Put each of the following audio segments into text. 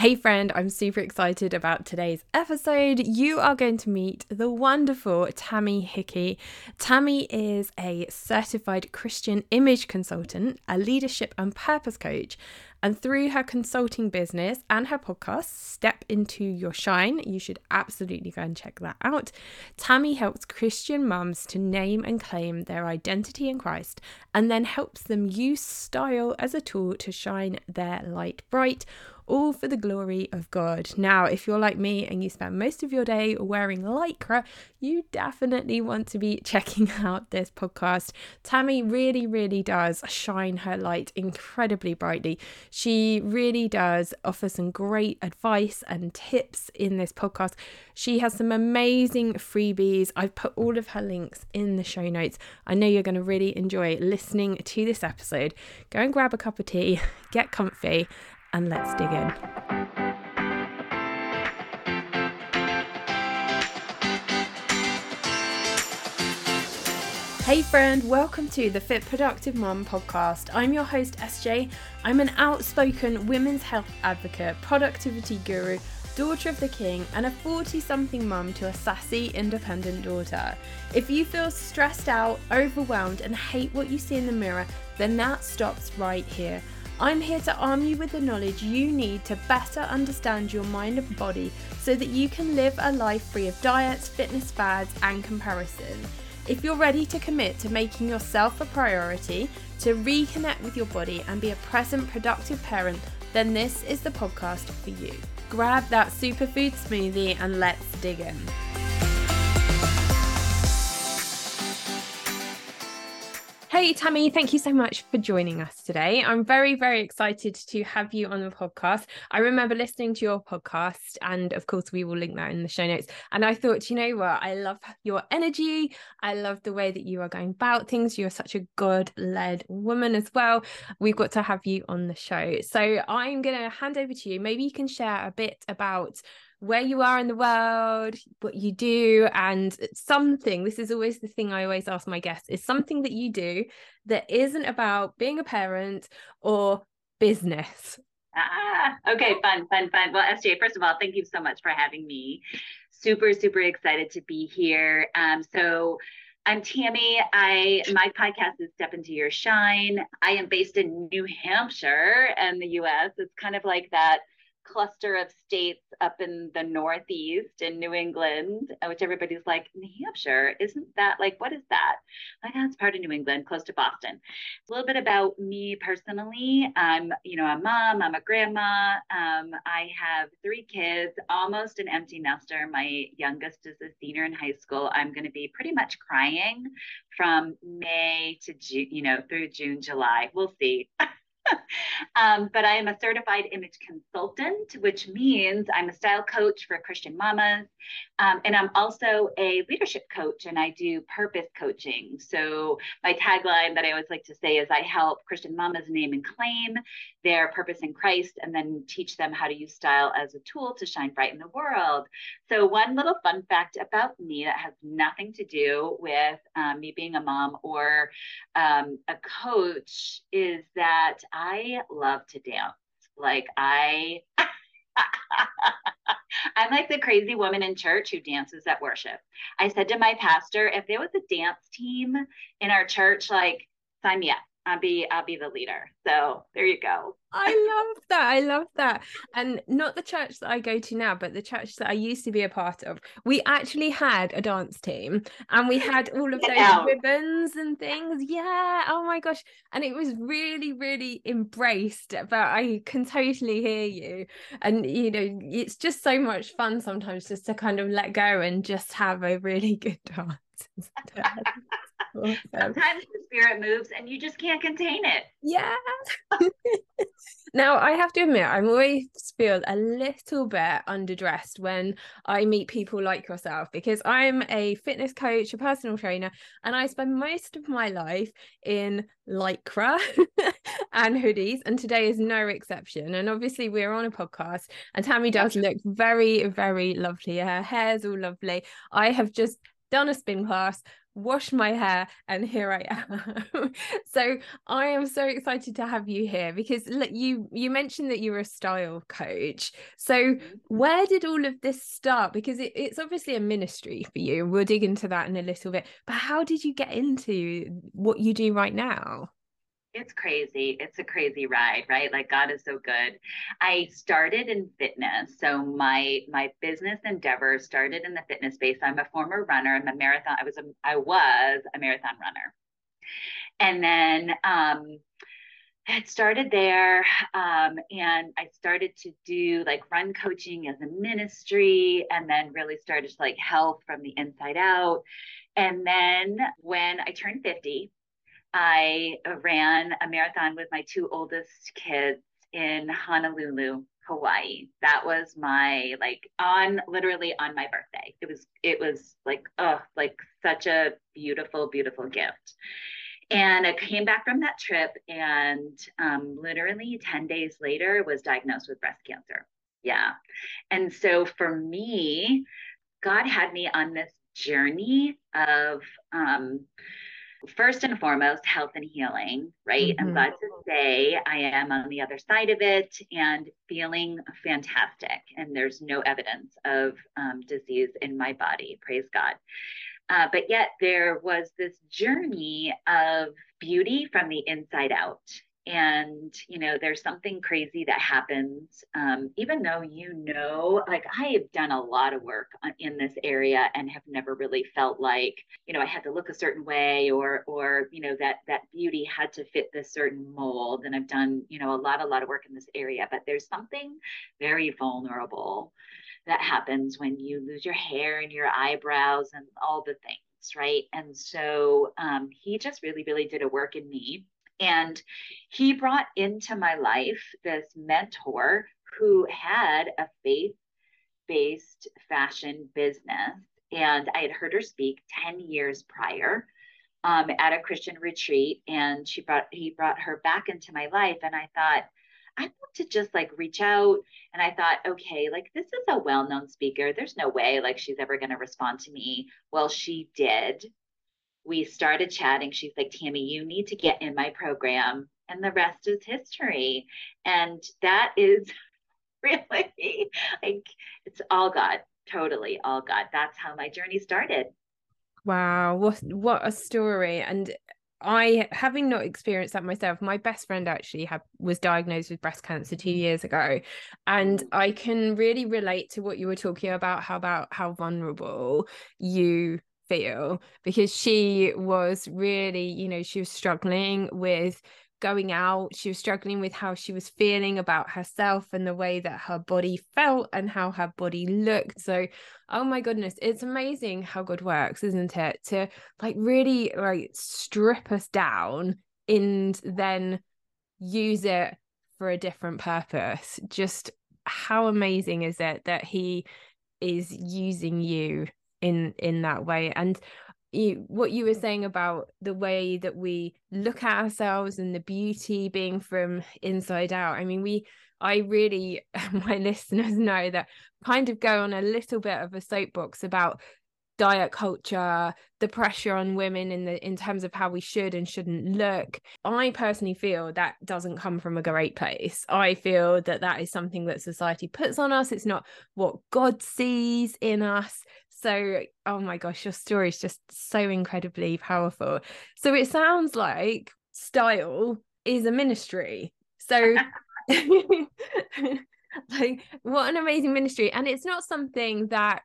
Hey, friend, I'm super excited about today's episode. You are going to meet the wonderful Tammy Hickey. Tammy is a certified Christian image consultant, a leadership and purpose coach, and through her consulting business and her podcast, Step Into Your Shine, you should absolutely go and check that out. Tammy helps Christian mums to name and claim their identity in Christ and then helps them use style as a tool to shine their light bright all for the glory of God. Now, if you're like me and you spend most of your day wearing lycra, you definitely want to be checking out this podcast. Tammy really, really does shine her light incredibly brightly. She really does offer some great advice and tips in this podcast. She has some amazing freebies. I've put all of her links in the show notes. I know you're going to really enjoy listening to this episode. Go and grab a cup of tea, get comfy, and let's dig in. Hey, friend, welcome to the Fit Productive Mom podcast. I'm your host, SJ. I'm an outspoken women's health advocate, productivity guru, daughter of the king, and a 40 something mum to a sassy, independent daughter. If you feel stressed out, overwhelmed, and hate what you see in the mirror, then that stops right here. I'm here to arm you with the knowledge you need to better understand your mind and body so that you can live a life free of diets, fitness fads, and comparison. If you're ready to commit to making yourself a priority, to reconnect with your body and be a present, productive parent, then this is the podcast for you. Grab that superfood smoothie and let's dig in. Hey, Tammy, thank you so much for joining us today. I'm very, very excited to have you on the podcast. I remember listening to your podcast, and of course, we will link that in the show notes. And I thought, you know what? I love your energy. I love the way that you are going about things. You're such a God led woman as well. We've got to have you on the show. So I'm going to hand over to you. Maybe you can share a bit about where you are in the world, what you do, and something. This is always the thing I always ask my guests is something that you do that isn't about being a parent or business. Ah, okay, fun, fun, fun. Well, SJ, first of all, thank you so much for having me. Super, super excited to be here. Um, so I'm Tammy. I my podcast is Step Into Your Shine. I am based in New Hampshire and the US. It's kind of like that cluster of states up in the Northeast in New England, uh, which everybody's like, New Hampshire, isn't that like, what is that? Like, that's part of New England, close to Boston. A little bit about me personally. I'm, you know, a mom, I'm a grandma. Um, I have three kids, almost an empty nester. My youngest is a senior in high school. I'm going to be pretty much crying from May to June, you know, through June, July. We'll see. um, but I am a certified image consultant, which means I'm a style coach for Christian mamas. Um, and I'm also a leadership coach and I do purpose coaching. So, my tagline that I always like to say is I help Christian mamas name and claim their purpose in Christ and then teach them how to use style as a tool to shine bright in the world. So, one little fun fact about me that has nothing to do with um, me being a mom or um, a coach is that I love to dance. Like, I. I'm like the crazy woman in church who dances at worship. I said to my pastor, if there was a dance team in our church, like sign me up. I'll be I'll be the leader. So there you go. I love that. I love that. And not the church that I go to now, but the church that I used to be a part of. We actually had a dance team and we had all of those yeah. ribbons and things. Yeah. Oh my gosh. And it was really, really embraced. But I can totally hear you. And, you know, it's just so much fun sometimes just to kind of let go and just have a really good dance. Sometimes the spirit moves and you just can't contain it. Yeah. now I have to admit, I'm always feel a little bit underdressed when I meet people like yourself because I'm a fitness coach, a personal trainer, and I spend most of my life in lycra and hoodies, and today is no exception. And obviously, we're on a podcast, and Tammy does look very, very lovely. Her hair's all lovely. I have just done a spin class. Washed my hair, and here I am. so I am so excited to have you here because look, you you mentioned that you're a style coach. So mm-hmm. where did all of this start? Because it, it's obviously a ministry for you. We'll dig into that in a little bit. But how did you get into what you do right now? It's crazy. It's a crazy ride, right? Like God is so good. I started in fitness. So my my business endeavor started in the fitness space. I'm a former runner. I'm a marathon. I was a I was a marathon runner. And then um it started there um, and I started to do like run coaching as a ministry and then really started to like health from the inside out. And then when I turned 50, I ran a marathon with my two oldest kids in Honolulu, Hawaii. That was my like on literally on my birthday. It was it was like oh like such a beautiful beautiful gift. And I came back from that trip and um, literally 10 days later was diagnosed with breast cancer. Yeah. And so for me, God had me on this journey of um, first and foremost health and healing right? Mm-hmm. i'm glad to say i am on the other side of it and feeling fantastic and there's no evidence of um, disease in my body praise god. Uh, but yet there was this journey of beauty from the inside out and you know there's something crazy that happens um, even though you know like i have done a lot of work in this area and have never really felt like you know i had to look a certain way or or you know that that beauty had to fit this certain mold. And i've done you know a lot a lot of work in this area but there's something very vulnerable that happens when you lose your hair and your eyebrows and all the things right? And so um, he just really really did a work in me and he brought into my life this mentor who had a faith based fashion business. And I had heard her speak 10 years prior um, at a Christian retreat. And she brought, he brought her back into my life. And I thought, I want to just like reach out. And I thought, okay, like this is a well known speaker. There's no way like she's ever going to respond to me. Well, she did we started chatting. She's like, Tammy, you need to get in my program. And the rest is history. And that is really like, it's all God, totally all God. That's how my journey started. Wow. What, what a story. And I, having not experienced that myself, my best friend actually had was diagnosed with breast cancer two years ago, and mm. I can really relate to what you were talking about. How about how vulnerable you feel because she was really, you know, she was struggling with going out. She was struggling with how she was feeling about herself and the way that her body felt and how her body looked. So, oh my goodness, it's amazing how God works, isn't it? To like really like strip us down and then use it for a different purpose. Just how amazing is it that he is using you in in that way. And you, what you were saying about the way that we look at ourselves and the beauty being from inside out i mean we i really my listeners know that kind of go on a little bit of a soapbox about diet culture the pressure on women in the in terms of how we should and shouldn't look. I personally feel that doesn't come from a great place. I feel that that is something that society puts on us. It's not what god sees in us so oh my gosh your story is just so incredibly powerful. So it sounds like style is a ministry. So like what an amazing ministry. And it's not something that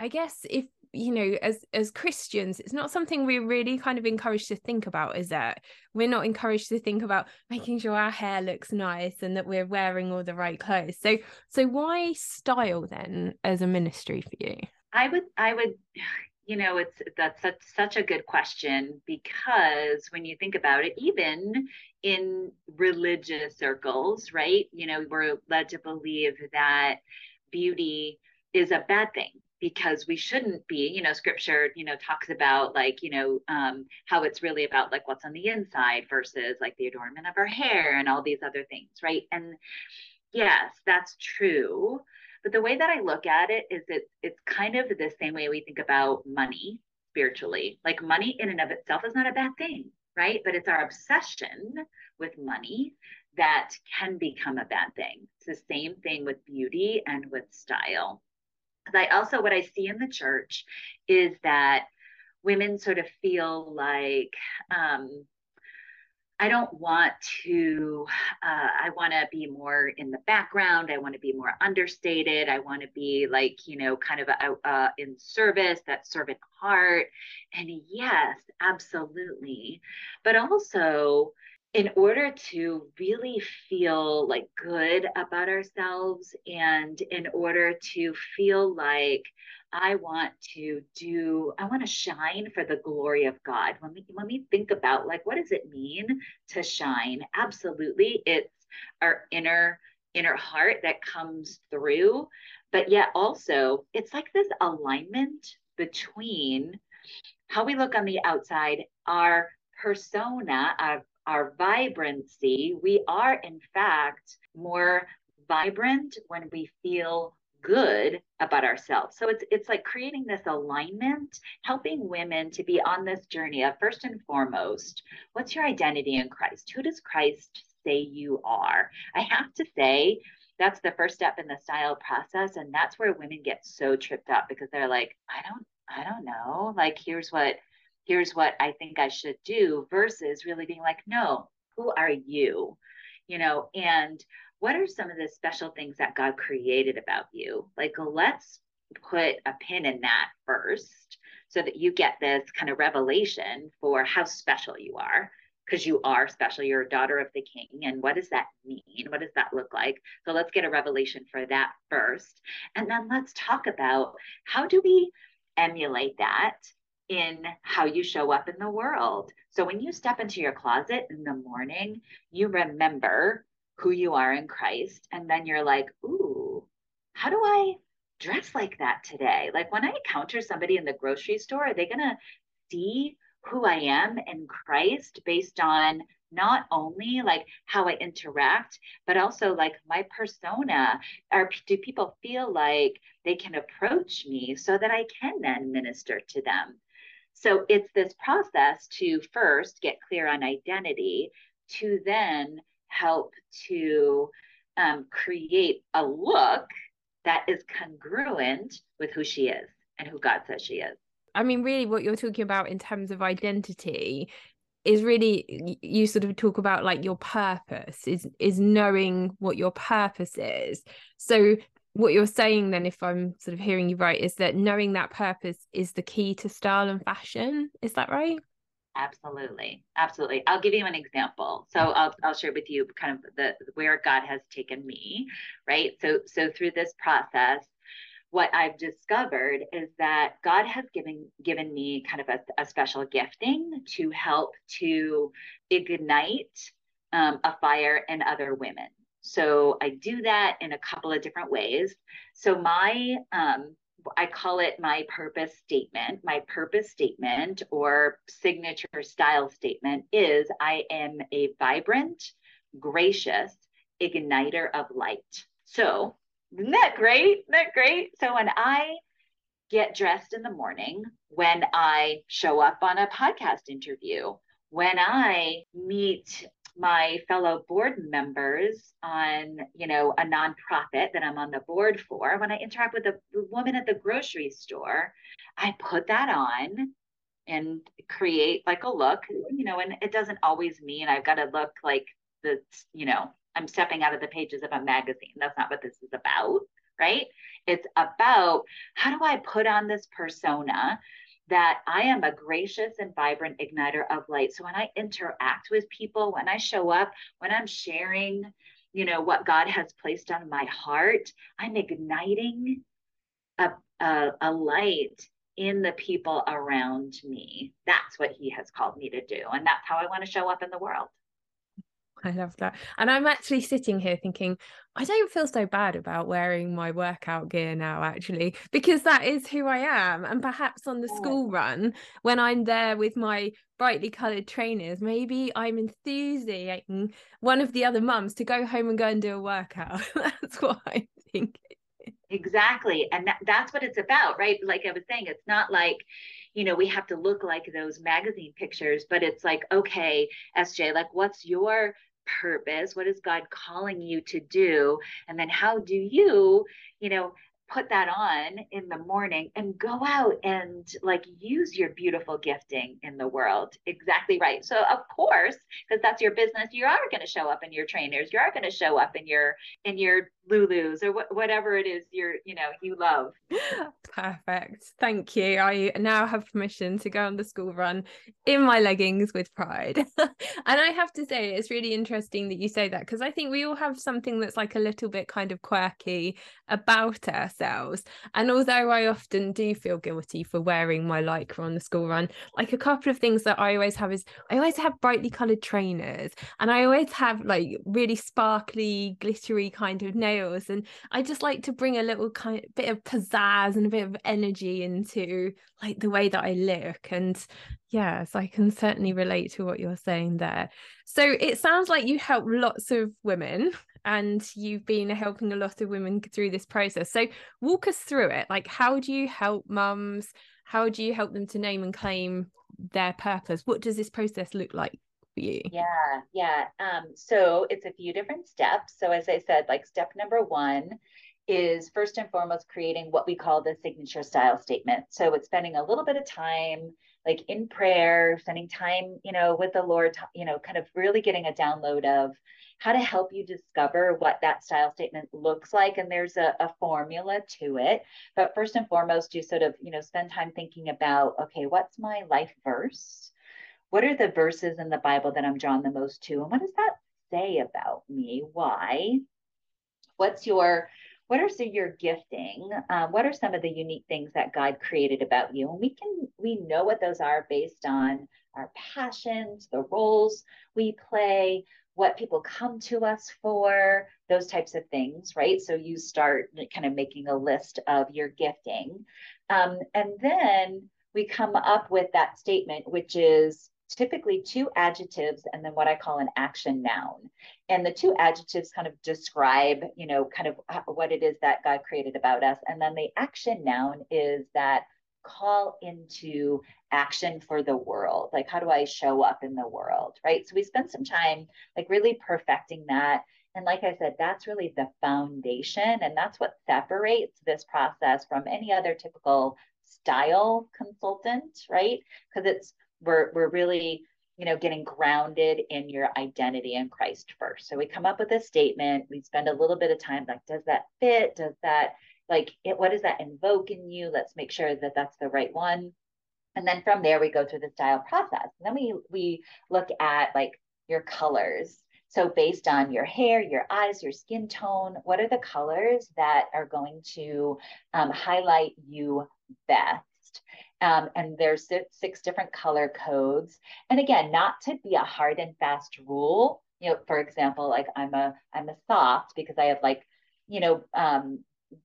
I guess if you know as as christians it's not something we're really kind of encouraged to think about is it? We're not encouraged to think about making sure our hair looks nice and that we're wearing all the right clothes. So so why style then as a ministry for you i would i would you know it's that's such, such a good question because when you think about it even in religious circles right you know we're led to believe that beauty is a bad thing because we shouldn't be you know scripture you know talks about like you know um, how it's really about like what's on the inside versus like the adornment of our hair and all these other things right? And yes that's true but the way that i look at it is it's it's kind of the same way we think about money spiritually. Like money in and of itself is not a bad thing, right? But it's our obsession with money that can become a bad thing. It's the same thing with beauty and with style. I also, what I see in the church is that women sort of feel like, um, I don't want to, uh, I want to be more in the background. I want to be more understated. I want to be like, you know, kind of a, a, in service, that servant heart. And yes, absolutely. But also, in order to really feel like good about ourselves and in order to feel like I want to do, I want to shine for the glory of God. When we when we think about like what does it mean to shine? Absolutely, it's our inner inner heart that comes through, but yet also it's like this alignment between how we look on the outside, our persona, our, our vibrancy. We are in fact more vibrant when we feel good about ourselves. So it's it's like creating this alignment, helping women to be on this journey of first and foremost, what's your identity in Christ? Who does Christ say you are? I have to say that's the first step in the style process and that's where women get so tripped up because they're like, I don't I don't know. Like here's what here's what I think I should do versus really being like, no, who are you? You know, and what are some of the special things that God created about you? Like, let's put a pin in that first so that you get this kind of revelation for how special you are because you are special. You're a daughter of the king. And what does that mean? What does that look like? So let's get a revelation for that first. And then let's talk about how do we emulate that in how you show up in the world. So when you step into your closet in the morning, you remember who you are in Christ. And then you're like, ooh, how do I dress like that today? Like when I encounter somebody in the grocery store, are they going to see who I am in Christ based on not only like how I interact, but also like my persona? Or do people feel like they can approach me so that I can then minister to them? So it's this process to first get clear on identity, to then help to um, create a look that is congruent with who she is and who God says she is. I mean, really, what you're talking about in terms of identity is really you sort of talk about like your purpose is is knowing what your purpose is so what you're saying then if i'm sort of hearing you right is that knowing that purpose is the key to style and fashion is that right Absolutely. Absolutely. I'll give you an example. So I'll, I'll share with you kind of the where God has taken me, right? So so through this process, what I've discovered is that God has given given me kind of a, a special gifting to help to ignite um, a fire in other women. So I do that in a couple of different ways. So my um, I call it my purpose statement. My purpose statement or signature style statement is I am a vibrant, gracious igniter of light. So, isn't that great? Isn't that great? So, when I get dressed in the morning, when I show up on a podcast interview, when I meet my fellow board members on, you know, a nonprofit that I'm on the board for, when I interact with a woman at the grocery store, I put that on and create like a look, you know, and it doesn't always mean I've got to look like the, you know, I'm stepping out of the pages of a magazine. That's not what this is about, right? It's about how do I put on this persona that I am a gracious and vibrant igniter of light. So when I interact with people, when I show up, when I'm sharing, you know, what God has placed on my heart, I'm igniting a, a, a light in the people around me. That's what He has called me to do. And that's how I want to show up in the world. I love that. And I'm actually sitting here thinking, I don't feel so bad about wearing my workout gear now, actually, because that is who I am. And perhaps on the school run, when I'm there with my brightly coloured trainers, maybe I'm enthusing one of the other mums to go home and go and do a workout. that's what I think. Exactly. And that, that's what it's about, right? Like I was saying, it's not like, you know, we have to look like those magazine pictures, but it's like, okay, SJ, like what's your purpose? What is God calling you to do? And then how do you, you know, put that on in the morning and go out and like use your beautiful gifting in the world. Exactly right. So of course, because that's your business, you are going to show up in your trainers. You are going to show up in your in your Lulus or wh- whatever it is you're you know you love. Perfect. Thank you. I now have permission to go on the school run in my leggings with pride. and I have to say it's really interesting that you say that because I think we all have something that's like a little bit kind of quirky about ourselves. And although I often do feel guilty for wearing my lycra on the school run, like a couple of things that I always have is I always have brightly coloured trainers and I always have like really sparkly, glittery kind of nails. And I just like to bring a little kind bit of pizzazz and a bit of energy into like the way that I look. And yes, I can certainly relate to what you're saying there. So it sounds like you help lots of women and you've been helping a lot of women through this process. So walk us through it. Like, how do you help mums? How do you help them to name and claim their purpose? What does this process look like for you? Yeah, yeah. Um, so it's a few different steps. So as I said, like step number one is first and foremost creating what we call the signature style statement. So it's spending a little bit of time like in prayer, spending time, you know, with the Lord, you know, kind of really getting a download of how to help you discover what that style statement looks like. And there's a, a formula to it. But first and foremost, you sort of, you know, spend time thinking about, okay, what's my life verse? What are the verses in the Bible that I'm drawn the most to? And what does that say about me? Why? What's your what are some your gifting um, what are some of the unique things that god created about you and we can we know what those are based on our passions the roles we play what people come to us for those types of things right so you start kind of making a list of your gifting um, and then we come up with that statement which is typically two adjectives and then what I call an action noun. And the two adjectives kind of describe, you know, kind of what it is that God created about us. And then the action noun is that call into action for the world. Like, how do I show up in the world? Right. So we spend some time like really perfecting that. And like I said, that's really the foundation. And that's what separates this process from any other typical style consultant, right? Because it's we're we're really you know getting grounded in your identity in christ first so we come up with a statement we spend a little bit of time like does that fit does that like it, what does that invoke in you let's make sure that that's the right one and then from there we go through the style process and then we we look at like your colors so based on your hair your eyes your skin tone what are the colors that are going to um, highlight you best um, and there's six different color codes. And again, not to be a hard and fast rule. You know, for example, like I'm a I'm a soft because I have like, you know, um,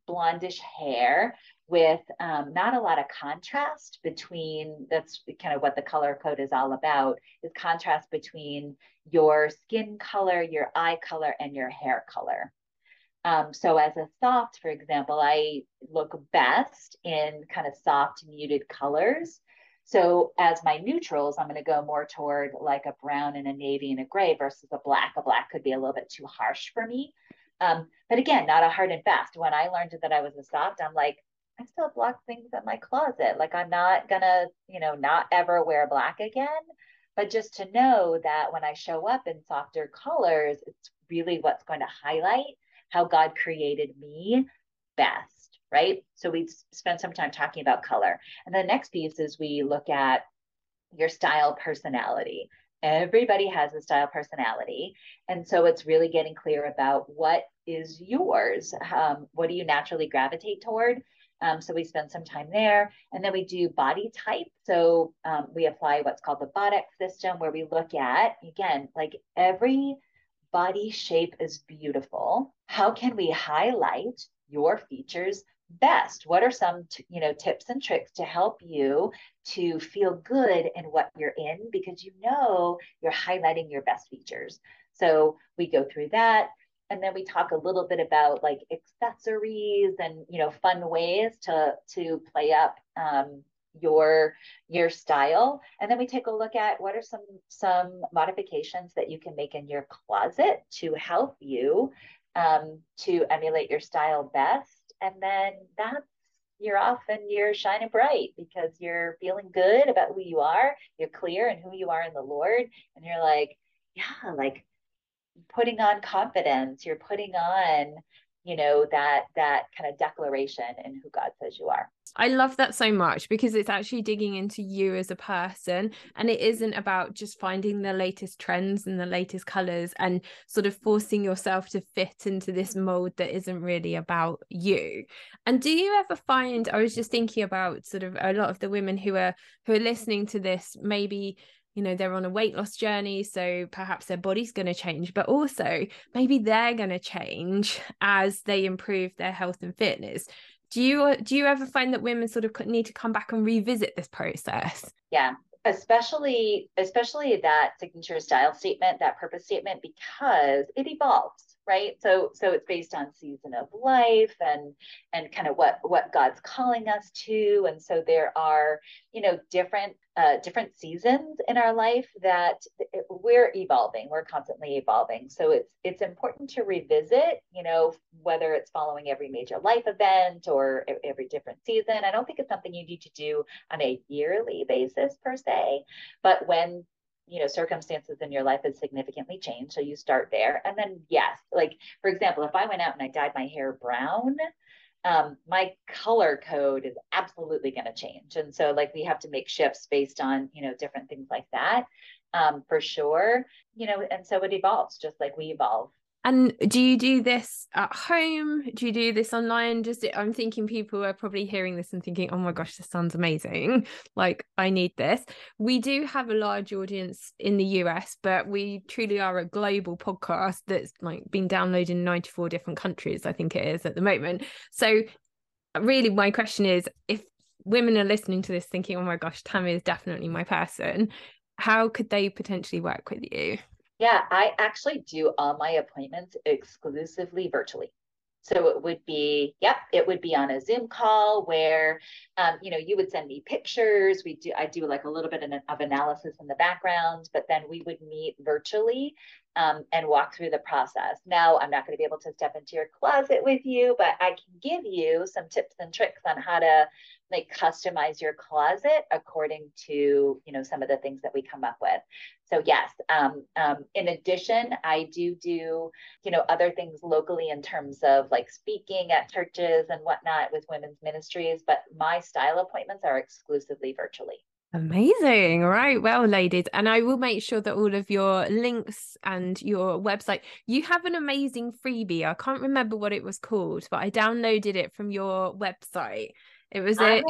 blondish hair with um, not a lot of contrast between that's kind of what the color code is all about is contrast between your skin color your eye color and your hair color um, so as a soft, for example, I look best in kind of soft muted colors. So as my neutrals, I'm going to go more toward like a brown and a navy and a gray versus a black. A black could be a little bit too harsh for me. Um, but again, not a hard and fast. When I learned that I was a soft, I'm like, I still black things in my closet. Like I'm not gonna, you know, not ever wear black again. But just to know that when I show up in softer colors, it's really what's going to highlight how God created me best, right? So we spend some time talking about color. And the next piece is we look at your style personality. Everybody has a style personality. And so it's really getting clear about what is yours. Um, what do you naturally gravitate toward? Um, so we spend some time there. And then we do body type. So um, we apply what's called the BODX system, where we look at, again, like every body shape is beautiful. How can we highlight your features best? What are some t- you know tips and tricks to help you to feel good in what you're in because you know you're highlighting your best features. So we go through that and then we talk a little bit about like accessories and you know fun ways to to play up um, your your style. And then we take a look at what are some some modifications that you can make in your closet to help you um, to emulate your style best. And then that's you're off and you're shining bright because you're feeling good about who you are. You're clear and who you are in the lord. And you're like yeah like putting on confidence you're putting on you know that that kind of declaration in who god says you are I love that so much because it's actually digging into you as a person and it isn't about just finding the latest trends and the latest colors and sort of forcing yourself to fit into this mold that isn't really about you. And do you ever find I was just thinking about sort of a lot of the women who are who are listening to this maybe you know they're on a weight loss journey so perhaps their body's going to change but also maybe they're going to change as they improve their health and fitness. Do you do you ever find that women sort of need to come back and revisit this process? Yeah especially especially that signature style statement that purpose statement because it evolves right? So so it's based on season of life and and kind of what what god's calling us to. And so there are you know different uh, different seasons in our life that we're evolving we're constantly evolving. So it's it's important to revisit you know whether it's following every major life event or every different season. I don't think it's something you need to do on a yearly basis per se but when you know circumstances in your life has significantly changed so you start there. And then yes like for example if i went out and i dyed my hair brown um, my color code is absolutely going to change. And so like we have to make shifts based on you know different things like that um, for sure you know and so it evolves just like we evolve and do you do this at home? Do you do this online? Just I'm thinking people are probably hearing this and thinking, "Oh my gosh, this sounds amazing! Like I need this." We do have a large audience in the US, but we truly are a global podcast that's like been downloaded in 94 different countries. I think it is at the moment. So, really, my question is, if women are listening to this thinking, "Oh my gosh, Tammy is definitely my person," how could they potentially work with you? Yeah, I actually do all my appointments exclusively virtually. So it would be, yep, it would be on a Zoom call where, um, you know, you would send me pictures. We do, I do like a little bit of analysis in the background, but then we would meet virtually um, and walk through the process. Now, I'm not going to be able to step into your closet with you, but I can give you some tips and tricks on how to like customize your closet according to you know some of the things that we come up with so yes um, um, in addition i do do you know other things locally in terms of like speaking at churches and whatnot with women's ministries but my style appointments are exclusively virtually Amazing. Right. Well, ladies, and I will make sure that all of your links and your website, you have an amazing freebie. I can't remember what it was called, but I downloaded it from your website. It was a,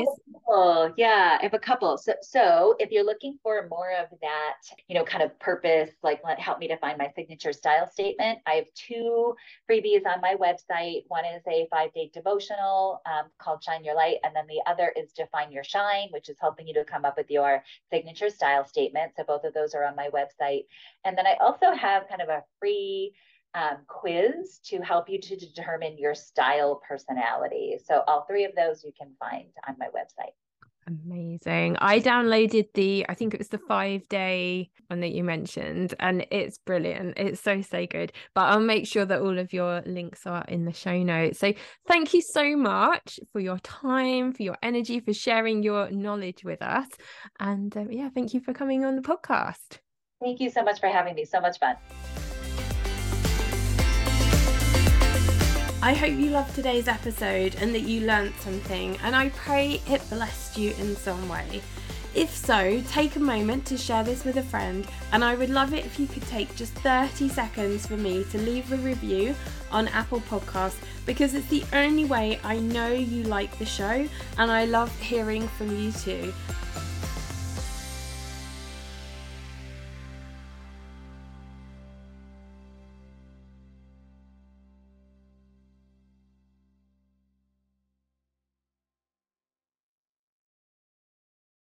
a yeah, I have a couple. So, so if you're looking for more of that, you know, kind of purpose, like let help me define my signature style statement. I have two freebies on my website. One is a five day devotional um, called Shine Your Light, and then the other is Define Your Shine, which is helping you to come up with your signature style statement. So both of those are on my website. And then I also have kind of a free um, quiz to help you to determine your style personality. So all three of those you can find on my website. Amazing. I downloaded the, I think it was the five day one that you mentioned, and it's brilliant. It's so, so good. But I'll make sure that all of your links are in the show notes. So thank you so much for your time, for your energy, for sharing your knowledge with us. And uh, yeah, thank you for coming on the podcast. Thank you so much for having me. So much fun. I hope you loved today's episode and that you learned something, and I pray it blessed you in some way. If so, take a moment to share this with a friend, and I would love it if you could take just 30 seconds for me to leave a review on Apple Podcasts because it's the only way I know you like the show, and I love hearing from you too.